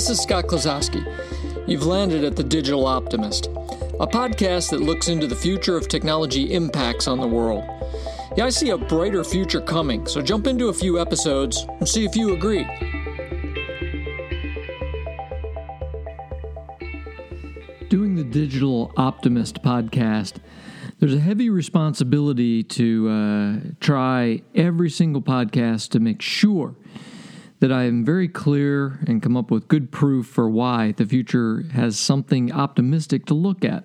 This is Scott Klososky. You've landed at The Digital Optimist, a podcast that looks into the future of technology impacts on the world. Yeah, I see a brighter future coming, so jump into a few episodes and see if you agree. Doing the Digital Optimist podcast, there's a heavy responsibility to uh, try every single podcast to make sure that I am very clear and come up with good proof for why the future has something optimistic to look at.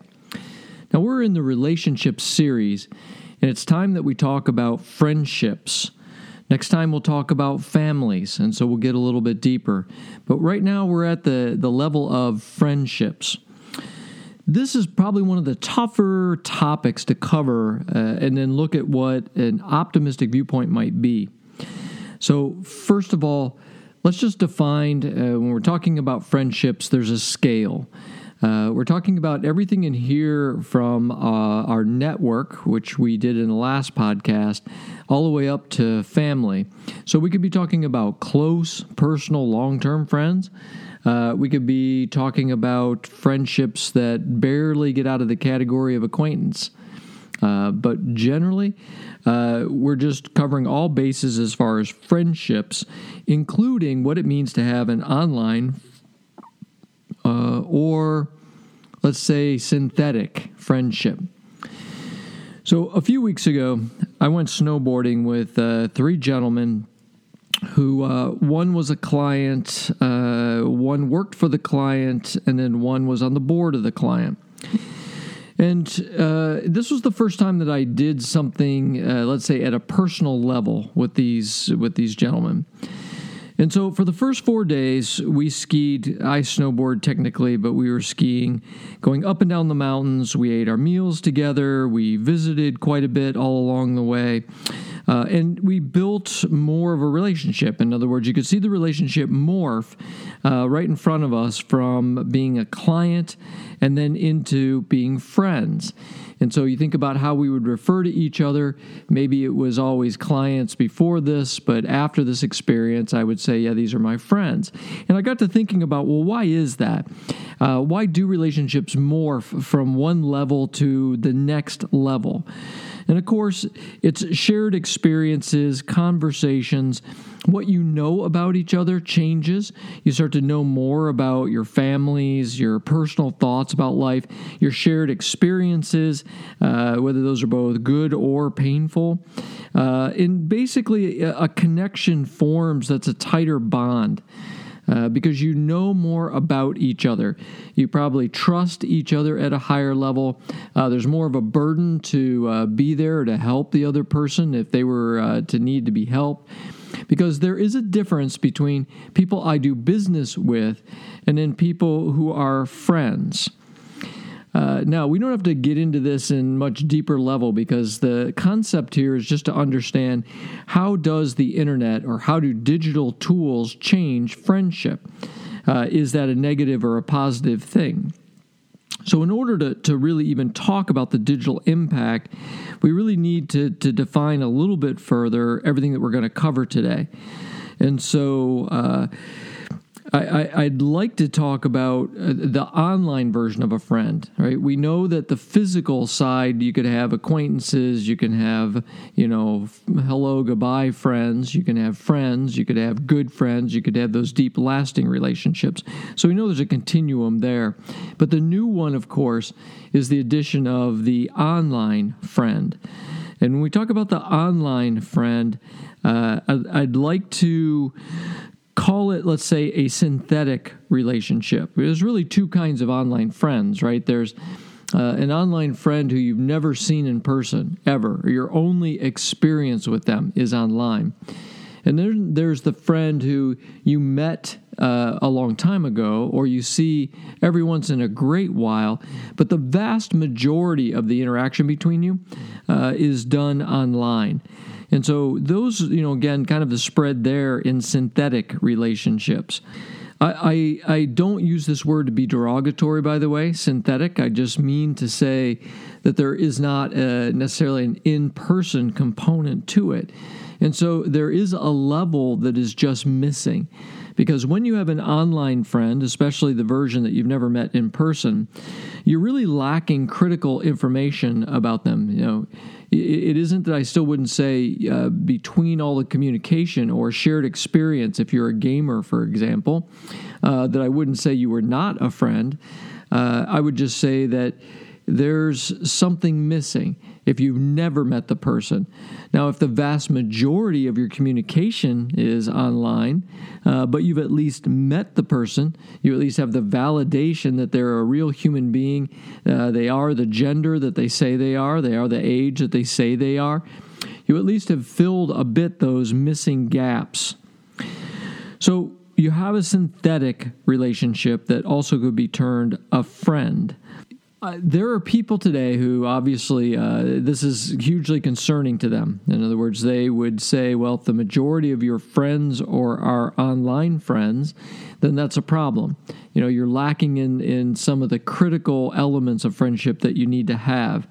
Now, we're in the relationship series, and it's time that we talk about friendships. Next time, we'll talk about families, and so we'll get a little bit deeper. But right now, we're at the, the level of friendships. This is probably one of the tougher topics to cover uh, and then look at what an optimistic viewpoint might be. So, first of all, let's just define uh, when we're talking about friendships, there's a scale. Uh, we're talking about everything in here from uh, our network, which we did in the last podcast, all the way up to family. So we could be talking about close, personal, long term friends. Uh, we could be talking about friendships that barely get out of the category of acquaintance. Uh, but generally, uh, we're just covering all bases as far as friendships, including what it means to have an online uh, or, let's say, synthetic friendship. So, a few weeks ago, I went snowboarding with uh, three gentlemen who uh, one was a client, uh, one worked for the client, and then one was on the board of the client. And uh, this was the first time that I did something, uh, let's say, at a personal level with these with these gentlemen. And so for the first four days, we skied. I snowboard technically, but we were skiing, going up and down the mountains. We ate our meals together. We visited quite a bit all along the way. Uh, and we built more of a relationship. In other words, you could see the relationship morph uh, right in front of us from being a client and then into being friends. And so you think about how we would refer to each other. Maybe it was always clients before this, but after this experience, I would say, yeah, these are my friends. And I got to thinking about, well, why is that? Uh, why do relationships morph from one level to the next level? And of course, it's shared experiences, conversations. What you know about each other changes. You start to know more about your families, your personal thoughts about life, your shared experiences, uh, whether those are both good or painful. Uh, and basically, a, a connection forms that's a tighter bond uh, because you know more about each other. You probably trust each other at a higher level. Uh, there's more of a burden to uh, be there to help the other person if they were uh, to need to be helped. Because there is a difference between people I do business with and then people who are friends. Uh, now, we don't have to get into this in much deeper level because the concept here is just to understand how does the internet or how do digital tools change friendship? Uh, is that a negative or a positive thing? So, in order to, to really even talk about the digital impact, we really need to, to define a little bit further everything that we're going to cover today. And so, uh, I, would like to talk about uh, the online version of a friend, right? We know that the physical side, you could have acquaintances, you can have, you know, hello, goodbye friends, you can have friends, you could have good friends, you could have those deep, lasting relationships. So we know there's a continuum there. But the new one, of course, is the addition of the online friend. And when we talk about the online friend, uh, I'd like to call it, let's say, a synthetic relationship. There's really two kinds of online friends, right? There's uh, an online friend who you've never seen in person ever, or your only experience with them is online. And then there's the friend who you met uh, a long time ago, or you see every once in a great while, but the vast majority of the interaction between you uh, is done online. And so those, you know, again, kind of the spread there in synthetic relationships. I, I, I don't use this word to be derogatory, by the way, synthetic. I just mean to say that there is not a, necessarily an in person component to it. And so there is a level that is just missing Because when you have an online friend, especially the version that you've never met in person, you're really lacking critical information about them. You know, it isn't that I still wouldn't say uh, between all the communication or shared experience, if you're a gamer, for example, uh, that I wouldn't say you were not a friend. Uh, I would just say that there's something missing if you've never met the person. Now, if the vast majority of your communication is online, uh, but you've at least met the person, you at least have the validation that they're a real human being, uh, they are the gender that they say they are, they are the age that they say they are, you at least have filled a bit those missing gaps. So, you have a synthetic relationship that also could be turned a friend. Uh, there are people today who obviously uh, this is hugely concerning to them. In other words, they would say, well, if the majority of your friends or are online friends, then that's a problem. You know, you're lacking in, in some of the critical elements of friendship that you need to have.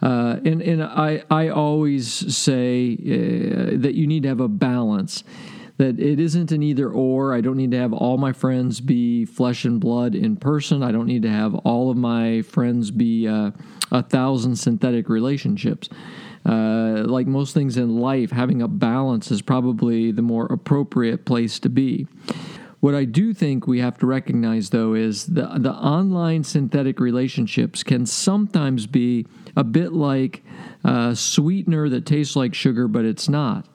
Uh, and and I, I always say uh, that you need to have a balance that it isn't an either or. I don't need to have all my friends be flesh and blood in person. I don't need to have all of my friends be uh, a thousand synthetic relationships. Uh, like most things in life, having a balance is probably the more appropriate place to be. What I do think we have to recognize, though, is the, the online synthetic relationships can sometimes be a bit like a sweetener that tastes like sugar, but it's not.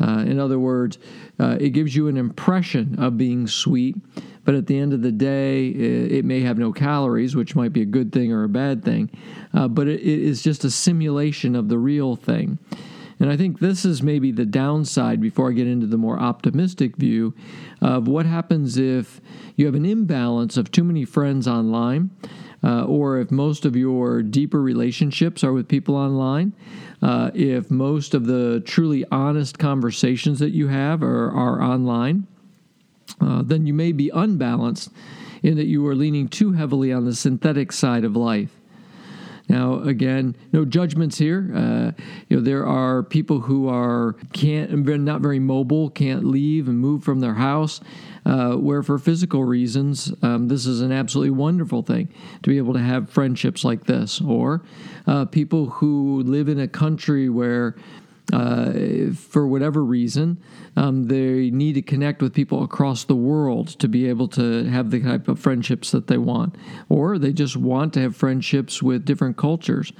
Uh, in other words, uh, it gives you an impression of being sweet, but at the end of the day, it, may have no calories, which might be a good thing or a bad thing, uh, but it is just a simulation of the real thing. And I think this is maybe the downside before I get into the more optimistic view of what happens if you have an imbalance of too many friends online, uh, or if most of your deeper relationships are with people online. Uh, if most of the truly honest conversations that you have are, are online, uh, then you may be unbalanced in that you are leaning too heavily on the synthetic side of life. Now, again, no judgments here. Uh, you know, there are people who are can't not very mobile, can't leave and move from their house. Uh, where for physical reasons, um, this is an absolutely wonderful thing to be able to have friendships like this, or uh, people who live in a country where uh, for whatever reason, um, they need to connect with people across the world to be able to have the type of friendships that they want, or they just want to have friendships with different cultures.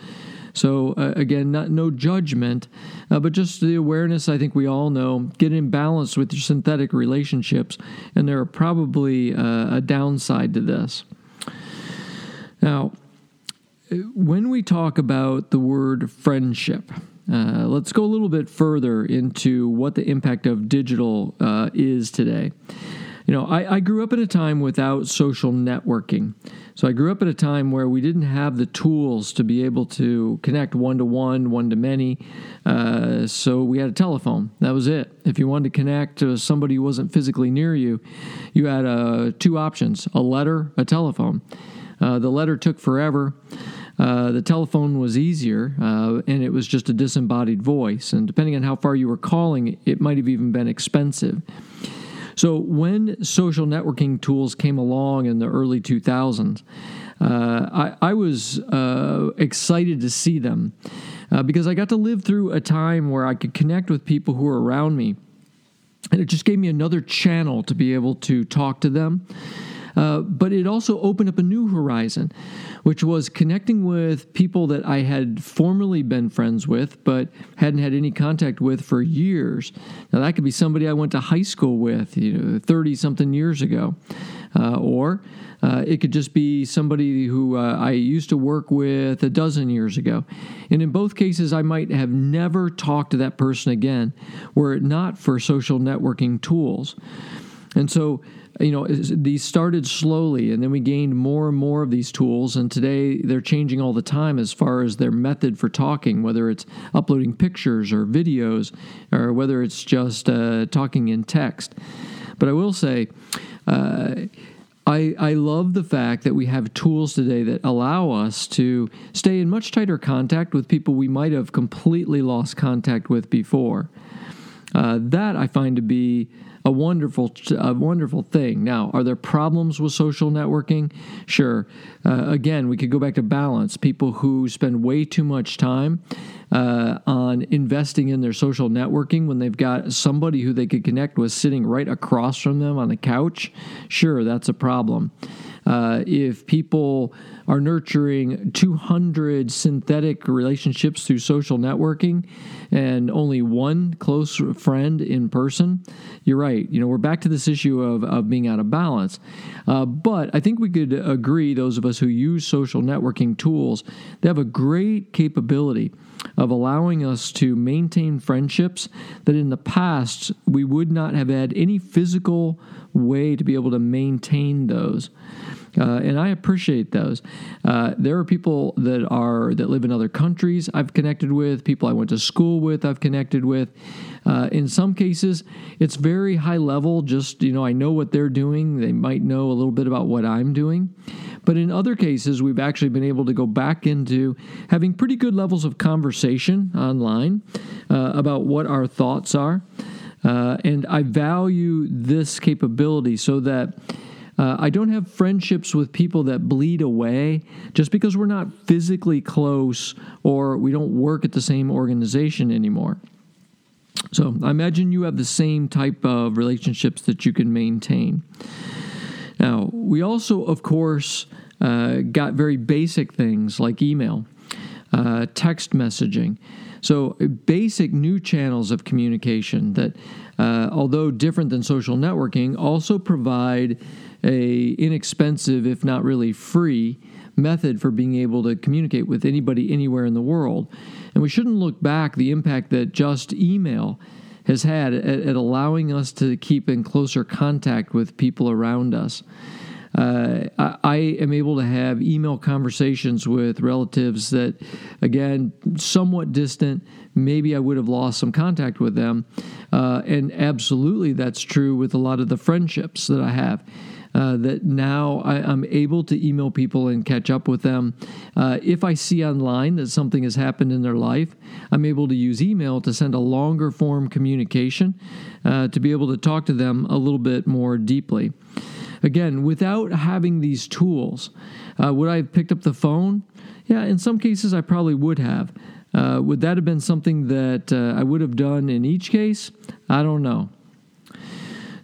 So uh, again, not no judgment, uh, but just the awareness. I think we all know get in balance with your synthetic relationships, and there are probably uh, a downside to this. Now, when we talk about the word friendship, uh, let's go a little bit further into what the impact of digital uh, is today. You know, I, I, grew up at a time without social networking. So I grew up at a time where we didn't have the tools to be able to connect one to one, one to many. Uh, so we had a telephone. That was it. If you wanted to connect to somebody who wasn't physically near you, you had uh, two options a letter, a telephone. Uh, the letter took forever. Uh, the telephone was easier, uh, and it was just a disembodied voice. And depending on how far you were calling, it might have even been expensive. So when social networking tools came along in the early 2000s, uh, I, I, was uh, excited to see them uh, because I got to live through a time where I could connect with people who were around me. And it just gave me another channel to be able to talk to them. Uh, but it also opened up a new horizon, which was connecting with people that I had formerly been friends with, but hadn't had any contact with for years. Now, that could be somebody I went to high school with, you know, 30 something years ago. Uh, or uh, it could just be somebody who uh, I used to work with a dozen years ago. And in both cases, I might have never talked to that person again were it not for social networking tools. And so you know, these started slowly, and then we gained more and more of these tools. And today they're changing all the time as far as their method for talking, whether it's uploading pictures or videos, or whether it's just uh, talking in text. But I will say, uh, I, I love the fact that we have tools today that allow us to stay in much tighter contact with people we might have completely lost contact with before. Uh, that I find to be a wonderful, a wonderful thing. Now, are there problems with social networking? Sure. Uh, again, we could go back to balance. People who spend way too much time uh, on investing in their social networking when they've got somebody who they could connect with sitting right across from them on the couch, sure, that's a problem. Uh, if people are nurturing 200 synthetic relationships through social networking and only one close friend in person, you're right. You know, we're back to this issue of, of being out of balance. Uh, but I think we could agree, those of us who use social networking tools, they have a great capability of allowing us to maintain friendships that in the past we would not have had any physical way to be able to maintain those. Uh, and I appreciate those. Uh, there are people that are that live in other countries I've connected with, people I went to school with I've connected with. Uh, in some cases, it's very high level. Just you know, I know what they're doing. They might know a little bit about what I'm doing. But in other cases, we've actually been able to go back into having pretty good levels of conversation online uh, about what our thoughts are. Uh, and I value this capability so that uh, I don't have friendships with people that bleed away just because we're not physically close or we don't work at the same organization anymore. So I imagine you have the same type of relationships that you can maintain. Now, we also, of course, uh, got very basic things like email, uh, text messaging. So, basic new channels of communication that, uh, although different than social networking, also provide a inexpensive, if not really free, method for being able to communicate with anybody anywhere in the world. And we shouldn't look back the impact that just email has had at, at allowing us to keep in closer contact with people around us. Uh, I, I, am able to have email conversations with relatives that, again, somewhat distant. Maybe I would have lost some contact with them. Uh, and absolutely, that's true with a lot of the friendships that I have. Uh, that now I, am able to email people and catch up with them. Uh, if I see online that something has happened in their life, I'm able to use email to send a longer form communication uh, to be able to talk to them a little bit more deeply. Again, without having these tools, uh, would I have picked up the phone? Yeah, in some cases I probably would have. Uh, would that have been something that uh, I would have done in each case? I don't know.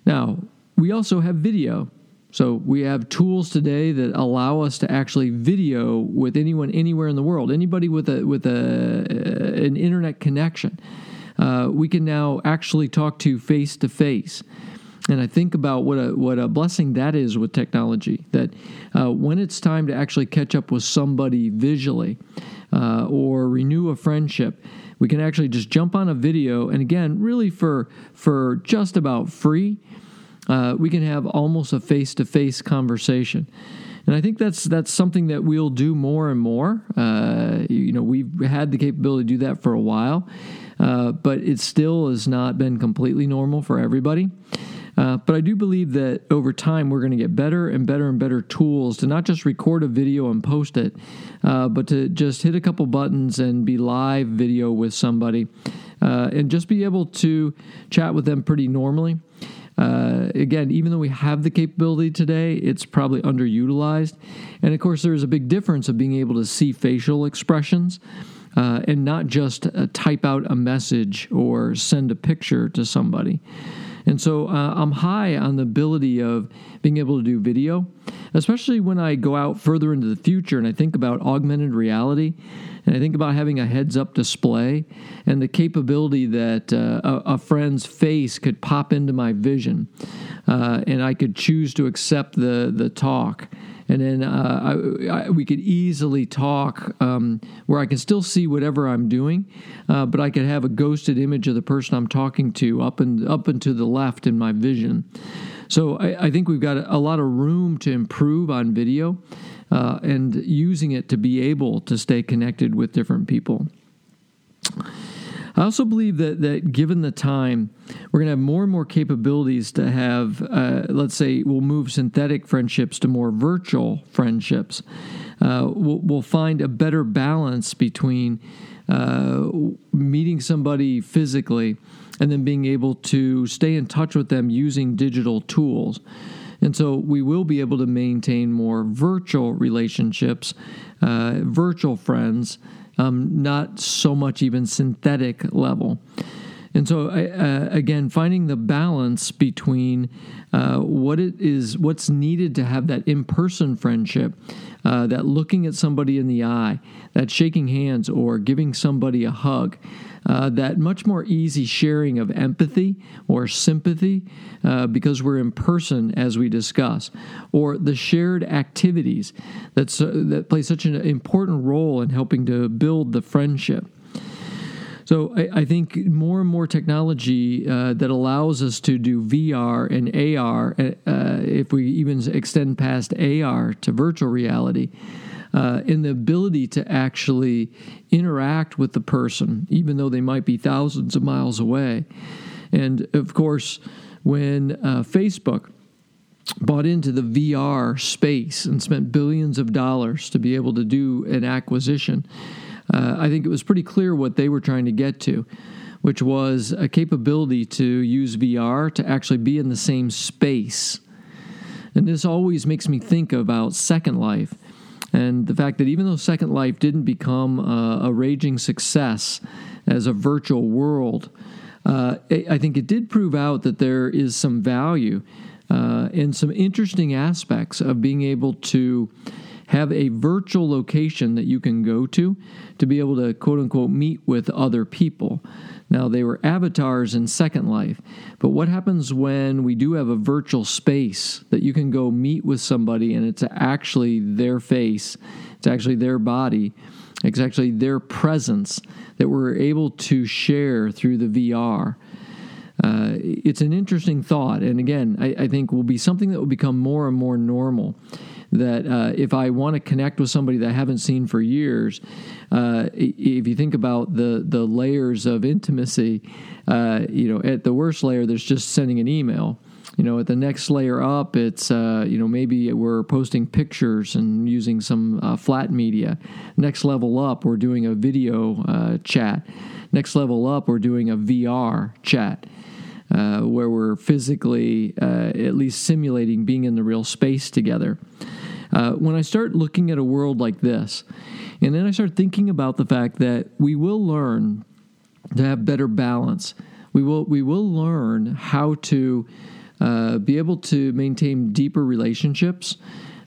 Now, we also have video. So we have tools today that allow us to actually video with anyone anywhere in the world, anybody with a with a an internet connection. Uh, we can now actually talk to face to face. And I think about what a what a blessing that is with technology. That uh, when it's time to actually catch up with somebody visually uh, or renew a friendship, we can actually just jump on a video, and again, really for for just about free uh, we can have almost a face to face conversation. And I think that's that's something that we'll do more and more. Uh, you know, we've had the capability to do that for a while, uh, but it still has not been completely normal for everybody. Uh, but I do believe that over time we're going to get better and better and better tools to not just record a video and post it, uh, but to just hit a couple buttons and be live video with somebody uh, and just be able to chat with them pretty normally. Uh, again, even though we have the capability today, it's probably underutilized. And of course, there's a big difference of being able to see facial expressions. Uh, and not just uh, type out a message or send a picture to somebody. And so uh, I'm high on the ability of being able to do video, especially when I go out further into the future and I think about augmented reality. And I think about having a heads up display and the capability that uh, a, a, friend's face could pop into my vision uh, and I could choose to accept the, the talk. And then uh, I, I, we could easily talk um, where I can still see whatever I'm doing, uh, but I could have a ghosted image of the person I'm talking to up and up and to the left in my vision. So I, I think we've got a lot of room to improve on video uh, and using it to be able to stay connected with different people. I also believe that that given the time, we're going to have more and more capabilities to have. Uh, let's say we'll move synthetic friendships to more virtual friendships. uh, we'll, we'll, find a better balance between uh, meeting somebody physically and then being able to stay in touch with them using digital tools. And so we will be able to maintain more virtual relationships, uh, virtual friends, um, not so much even synthetic level. And so, uh, again, finding the balance between uh, what it is, what's needed to have that in-person friendship, uh, that looking at somebody in the eye, that shaking hands or giving somebody a hug, uh, that much more easy sharing of empathy or sympathy uh, because we're in person as we discuss, or the shared activities that's, uh, that play such an important role in helping to build the friendship. So I, I, think more and more technology uh, that allows us to do VR and AR, uh, if we even extend past AR to virtual reality, uh, and the ability to actually interact with the person, even though they might be thousands of miles away. And of course, when uh, Facebook bought into the VR space and spent billions of dollars to be able to do an acquisition uh, I think it was pretty clear what they were trying to get to, which was a capability to use VR to actually be in the same space. And this always makes me think about Second Life and the fact that even though Second Life didn't become a, a raging success as a virtual world, uh, I think it did prove out that there is some value uh, and some interesting aspects of being able to have a virtual location that you can go to to be able to quote unquote meet with other people. Now, they were avatars in Second Life, but what happens when we do have a virtual space that you can go meet with somebody and it's actually their face, it's actually their body, it's actually their presence that we're able to share through the VR? Uh, it's an interesting thought, and again, I, I think will be something that will become more and more normal that uh, if I want to connect with somebody that I haven't seen for years, uh, if you think about the the layers of intimacy, uh, you know, at the worst layer, there's just sending an email. You know, at the next layer up, it's uh, you know maybe we're posting pictures and using some uh, flat media. Next level up, we're doing a video uh, chat. Next level up, we're doing a VR chat. Uh, where we're physically uh, at least simulating being in the real space together. Uh, when I start looking at a world like this, and then I start thinking about the fact that we will learn to have better balance. We will we will learn how to uh, be able to maintain deeper relationships.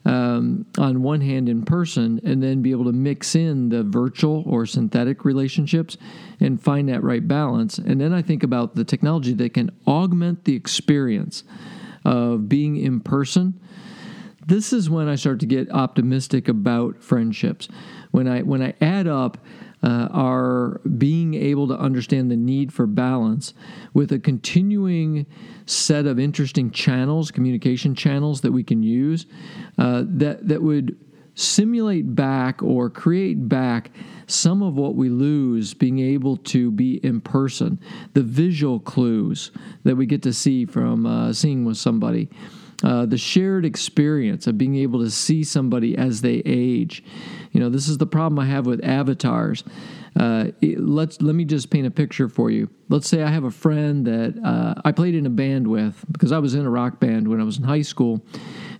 Um, on one hand in person, and then be able to mix in the virtual or synthetic relationships and find that right balance. And then I think about the technology that can augment the experience of being in person this is when I start to get optimistic about friendships. When I when I add up uh, our being able to understand the need for balance with a continuing set of interesting channels, communication channels that we can use uh, that that would simulate back or create back some of what we lose being able to be in person, the visual clues that we get to see from uh, seeing with somebody uh, the shared experience of being able to see somebody as they age. You know, this is the problem I have with avatars. Uh, let's let me just paint a picture for you. Let's say I have a friend that uh, I played in a band with because I was in a rock band when I was in high school,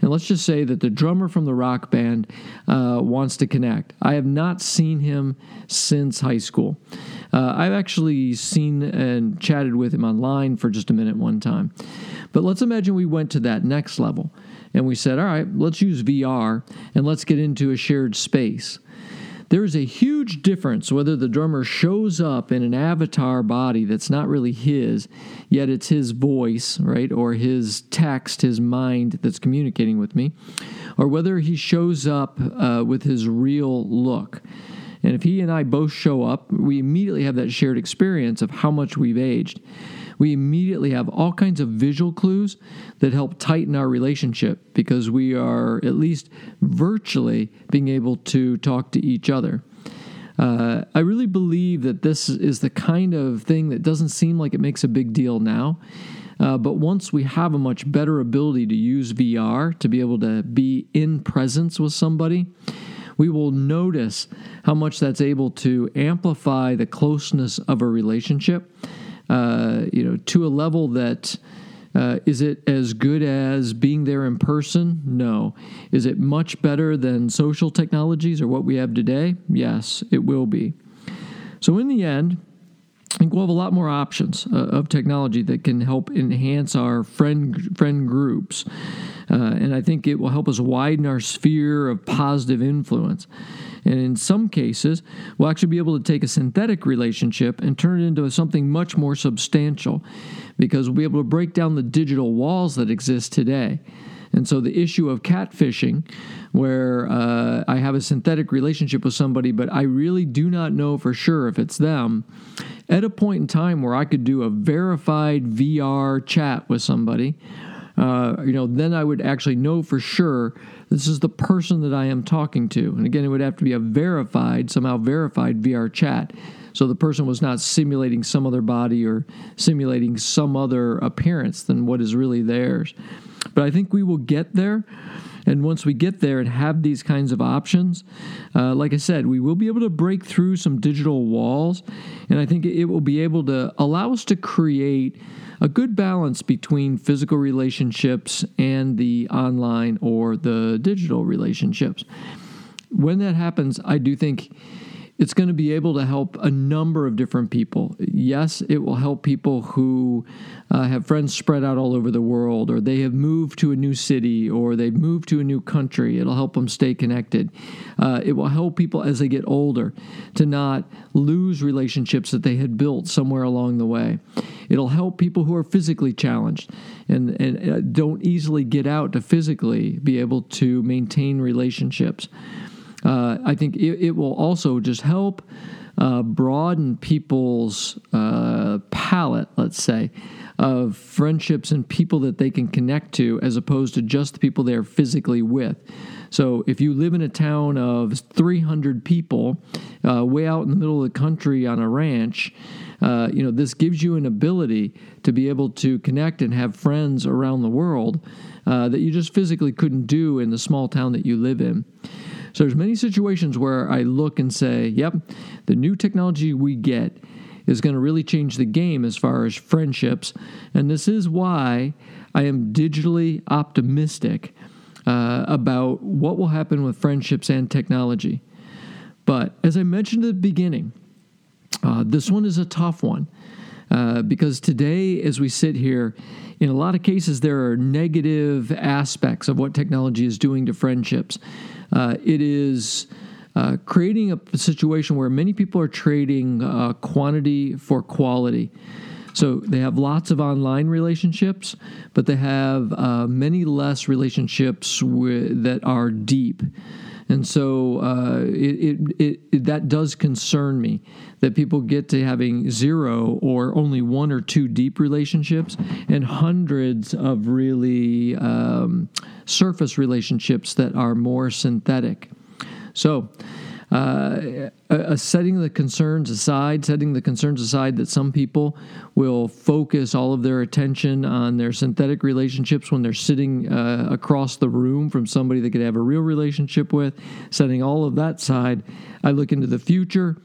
and let's just say that the drummer from the rock band uh, wants to connect. I have not seen him since high school. Uh, I've actually seen and chatted with him online for just a minute one time. But let's imagine we went to that next level and we said, all right, let's use VR and let's get into a shared space. There is a huge difference whether the drummer shows up in an avatar body that's not really his, yet it's his voice, right, or his text, his mind that's communicating with me, or whether he shows up uh, with his real look. And if he and I both show up, we immediately have that shared experience of how much we've aged we immediately have all kinds of visual clues that help tighten our relationship because we are at least virtually being able to talk to each other. Uh, I really believe that this is the kind of thing that doesn't seem like it makes a big deal now. Uh, but once we have a much better ability to use VR to be able to be in presence with somebody, we will notice how much that's able to amplify the closeness of a relationship, uh, you know, to a level that. Uh, is it as good as being there in person? No. Is it much better than social technologies or what we have today? Yes, it will be. So, in the end, I think we'll have a lot more options uh, of technology that can help enhance our friend friend groups, uh, and I think it will help us widen our sphere of positive influence. And in some cases, we'll actually be able to take a synthetic relationship and turn it into something much more substantial, because we'll be able to break down the digital walls that exist today. And so the issue of catfishing, where uh, I have a synthetic relationship with somebody, but I really do not know for sure if it's them, at a point in time where I could do a verified VR chat with somebody, uh, you know, then I would actually know for sure this is the person that I am talking to. And again, it would have to be a verified, somehow verified VR chat. So the person was not simulating some other body or simulating some other appearance than what is really theirs. But I think we will get there. And once we get there and have these kinds of options, uh, like I said, we will be able to break through some digital walls. And I think it will be able to allow us to create a good balance between physical relationships and the online or the digital relationships. When that happens, I do think it's going to be able to help a number of different people. Yes, it will help people who uh, have friends spread out all over the world, or they have moved to a new city, or they've moved to a new country. It'll help them stay connected. Uh, it will help people as they get older to not lose relationships that they had built somewhere along the way. It'll help people who are physically challenged and, and uh, don't easily get out to physically be able to maintain relationships. Uh, I think it, it, will also just help uh, broaden people's uh, palette, let's say, of friendships and people that they can connect to as opposed to just the people they're physically with. So if you live in a town of 300 people, uh, way out in the middle of the country on a ranch, uh, you know this gives you an ability to be able to connect and have friends around the world uh, that you just physically couldn't do in the small town that you live in. So there's many situations where I look and say, yep, the new technology we get is going to really change the game as far as friendships. And this is why I am digitally optimistic uh, about what will happen with friendships and technology. But as I mentioned at the beginning, uh, this one is a tough one uh, because today, as we sit here, in a lot of cases, there are negative aspects of what technology is doing to friendships. Uh, it is uh, creating a situation where many people are trading uh, quantity for quality. So they have lots of online relationships, but they have many less relationships with, that are deep. And so uh, it, it, it, that does concern me that people get to having zero or only one or two deep relationships and hundreds of really um, surface relationships that are more synthetic. So, uh, uh, setting the concerns aside, setting the concerns aside that some people will focus all of their attention on their synthetic relationships when they're sitting uh, across the room from somebody they could have a real relationship with, setting all of that aside, I look into the future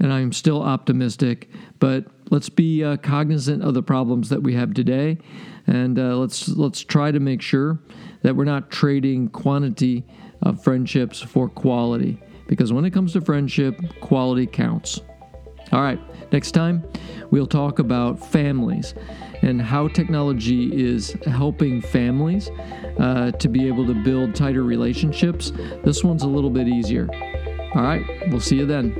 and I'm still optimistic, but let's be uh, cognizant of the problems that we have today and uh, let's let's try to make sure that we're not trading quantity of friendships for quality because when it comes to friendship, quality counts. All right, next time we'll talk about families and how technology is helping families uh, to be able to build tighter relationships. This one's a little bit easier. All right, we'll see you then.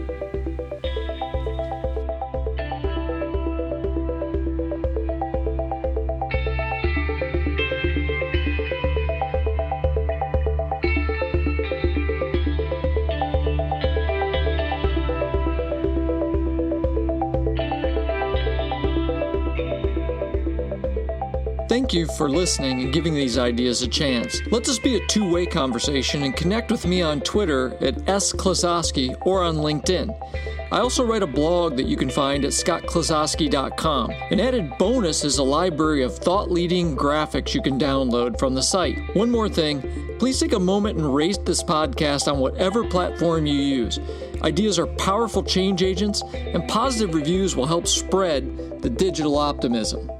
Thank you for listening and giving these ideas a chance. Let this be a two way conversation and connect with me on Twitter at S. Klososky or on LinkedIn. I also write a blog that you can find at scottklososky.com. An added bonus is a library of thought leading graphics you can download from the site. One more thing please take a moment and rate this podcast on whatever platform you use. Ideas are powerful change agents, and positive reviews will help spread the digital optimism.